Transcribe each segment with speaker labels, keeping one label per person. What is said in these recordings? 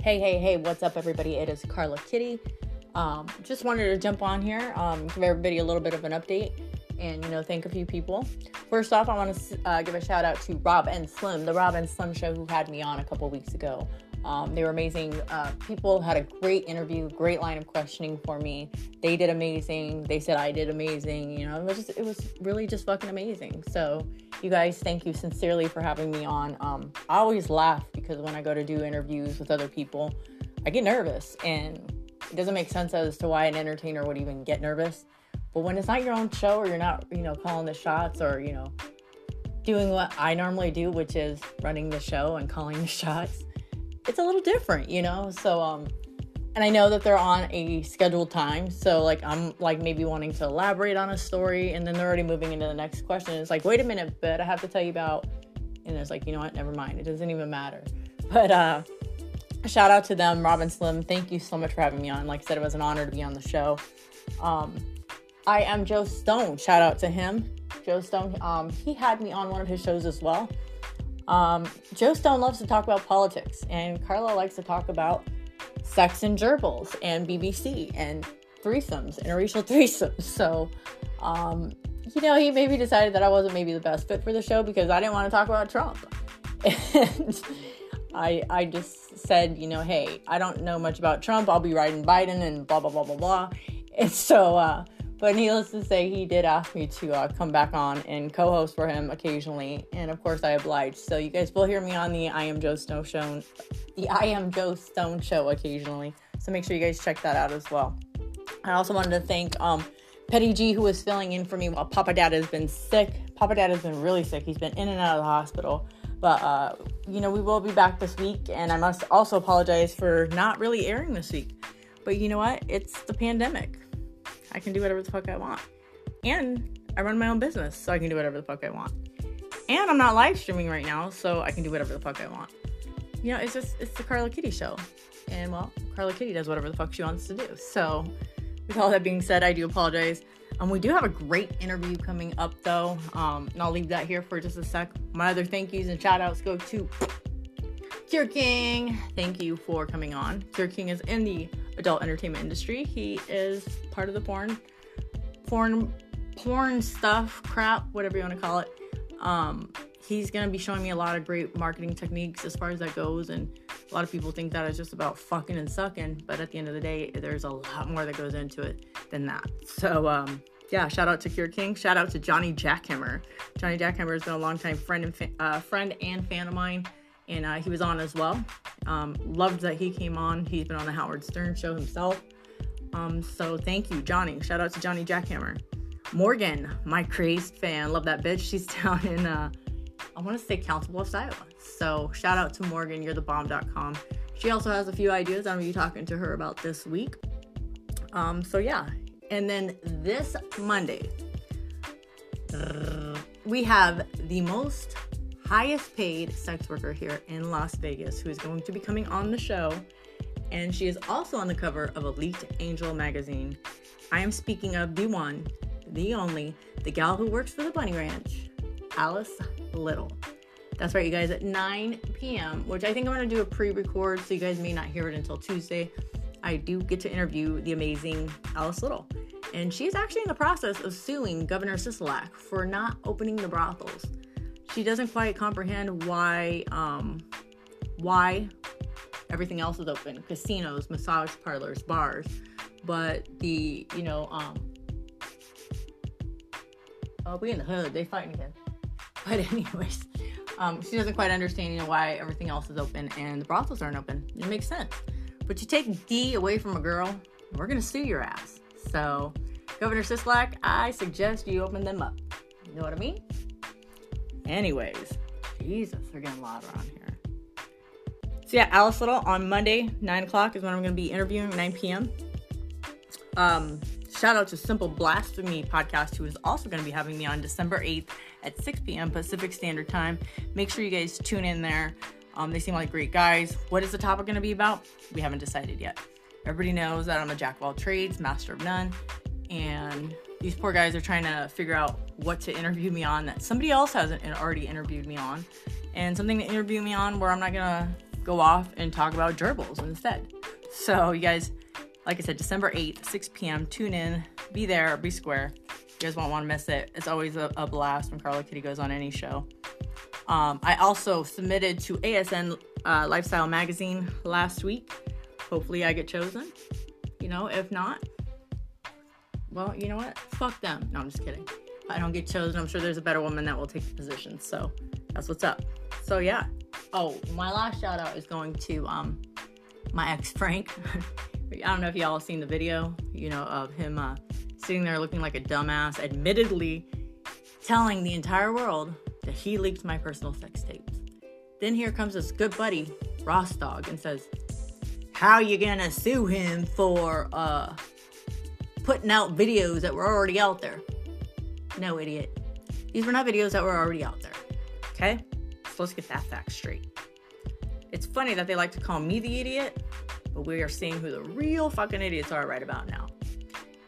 Speaker 1: Hey, hey, hey, what's up, everybody? It is Karla Kitty. Um, just wanted to jump on here, um, give everybody a little bit of an update, and you know, thank a few people. First off, I want to uh, give a shout out to Rob and Slim, the Rob and Slim show, who had me on a couple weeks ago. Um, they were amazing uh, people, had a great interview, great line of questioning for me. They did amazing. They said I did amazing. You know, it was just, it was really just fucking amazing. So, you guys, thank you sincerely for having me on. Um, I always laugh because when I go to do interviews with other people, I get nervous and it doesn't make sense as to why an entertainer would even get nervous. But when it's not your own show or you're not, you know, calling the shots or, you know, doing what I normally do, which is running the show and calling the shots, it's a little different, you know? So, um, and I know that they're on a scheduled time. So, like, I'm like maybe wanting to elaborate on a story, and then they're already moving into the next question. It's like, wait a minute, but I have to tell you about, and it's like, you know what? Never mind. It doesn't even matter. But, uh, shout out to them, Rob and Slim. Thank you so much for having me on. Like I said, it was an honor to be on the show. Um, I am Joe Stone. Shout out to him, Joe Stone. Um, he had me on one of his shows as well. Um, Joe Stone loves to talk about politics, and Karla likes to talk about sex and gerbils and BBC and threesomes, interracial threesomes. So, um, you know, he maybe decided that I wasn't maybe the best fit for the show because I didn't want to talk about Trump. And I, I just said, you know, hey, I don't know much about Trump. I'll be writing Biden and blah, blah, blah, blah, blah. And so, uh, but needless to say, he did ask me to uh, come back on and co host for him occasionally. And of course, I obliged. So you guys will hear me on the I Am Joe Stone show, the I Am Joe Stone show occasionally. So make sure you guys check that out as well. I also wanted to thank um, Petty G, who was filling in for me while Papa Dad has been sick. Papa Dad has been really sick. He's been in and out of the hospital. But, uh, you know, we will be back this week. And I must also apologize for not really airing this week. But you know what? It's the pandemic. I can do whatever the fuck I want. And I run my own business, so I can do whatever the fuck I want. And I'm not live streaming right now, so I can do whatever the fuck I want. You know, it's just, it's the Karla Kitty show. And well, Karla Kitty does whatever the fuck she wants to do. So, with all that being said, I do apologize. Um, we do have a great interview coming up though, um, and I'll leave that here for just a sec. My other thank yous and shout outs go to Cure King. Thank you for coming on. Cure King is in the adult entertainment industry. He is part of the porn, porn, porn stuff, crap, whatever you want to call it. Um, he's gonna be showing me a lot of great marketing techniques as far as that goes, and a lot of people think that is just about fucking and sucking, but at the end of the day, there's a lot more that goes into it than that. So, um, yeah, shout out to Cure King. Shout out to Johnny Jackhammer. Johnny Jackhammer has been a long time friend and fa- uh, friend and fan of mine, and uh, he was on as well. Um, loved that he came on. He's been on the Howard Stern show himself. Um, so thank you, Johnny. Shout out to Johnny Jackhammer. Morgan, my crazed fan. Love that bitch. She's down in uh, I want to say Council Bluffs, Iowa. So shout out to Morgan, you're the bomb.com. She also has a few ideas I'm gonna be talking to her about this week. Um, so yeah. And then this Monday, we have the most highest paid sex worker here in Las Vegas who is going to be coming on the show. And she is also on the cover of Elite Angel magazine. I am speaking of the one, the only, the gal who works for the Bunny Ranch, Alice Little. That's right, you guys, at 9 p.m., which I think I'm going to do a pre record, so you guys may not hear it until Tuesday. I do get to interview the amazing Alice Little. And she's actually in the process of suing Governor Sisolak for not opening the brothels. She doesn't quite comprehend why um, why everything else is open. Casinos massage parlors bars. But the you know um oh we in the hood. They fighting again. But anyways um she doesn't quite understand you know why everything else is open and the brothels aren't open. It makes sense. But you take d away from a girl we're gonna sue your ass. So governor sisolak i suggest you open them up. You know what i mean anyways jesus they're getting loud around here so yeah, Alice Little on Monday, 9 o'clock is when I'm going to be interviewing, 9 p.m. Um, shout out to Simple Blasphemy Podcast, who is also going to be having me on December 8th at 6 p.m. Pacific Standard Time. Make sure you guys tune in there. Um, they seem like great guys. What is the topic going to be about? We haven't decided yet. Everybody knows that I'm a jack of all trades, master of none, and these poor guys are trying to figure out what to interview me on that somebody else hasn't already interviewed me on, and something to interview me on where I'm not gonna go off and talk about gerbils instead. So, you guys, like I said, December 8th, 6 p.m., tune in, be there, be square. You guys won't want to miss it. It's always a, a blast when Karla Kitty goes on any show. Um, I also submitted to ASN uh, Lifestyle Magazine last week. Hopefully, I get chosen. You know, if not, well, you know what? Fuck them. No, I'm just kidding. I don't get chosen, I'm sure there's a better woman that will take the position. So that's what's up. So yeah. Oh, my last shout out is going to um my ex Frank. I don't know if y'all seen the video, you know, of him uh, sitting there looking like a dumbass, admittedly telling the entire world that he leaked my personal sex tapes. Then here comes this good buddy, Ross Dog, and says, How you gonna sue him for uh putting out videos that were already out there? No, idiot. These were not videos that were already out there. Okay? So let's get that fact straight. It's funny that they like to call me the idiot, but we are seeing who the real fucking idiots are right about now.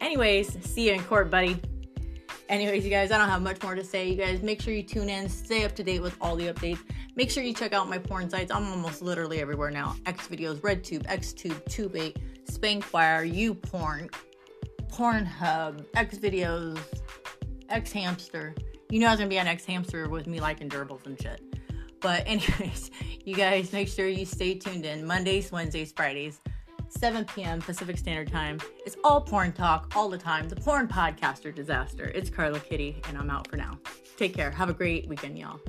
Speaker 1: Anyways, see you in court, buddy. Anyways, you guys, I don't have much more to say. You guys, make sure you tune in, stay up to date with all the updates. Make sure you check out my porn sites. I'm almost literally everywhere now. X videos, RedTube, XTube, Tube8, Spankwire, YouPorn, Pornhub, X videos, X Hamster. You know I was gonna be on X Hamster with me liking gerbils and shit. But anyways, you guys make sure you stay tuned in Mondays, Wednesdays, Fridays, 7 p.m. Pacific Standard Time. It's all porn talk all the time. The porn podcaster disaster. It's Karla Kitty, and I'm out for now. Take care. Have a great weekend, y'all.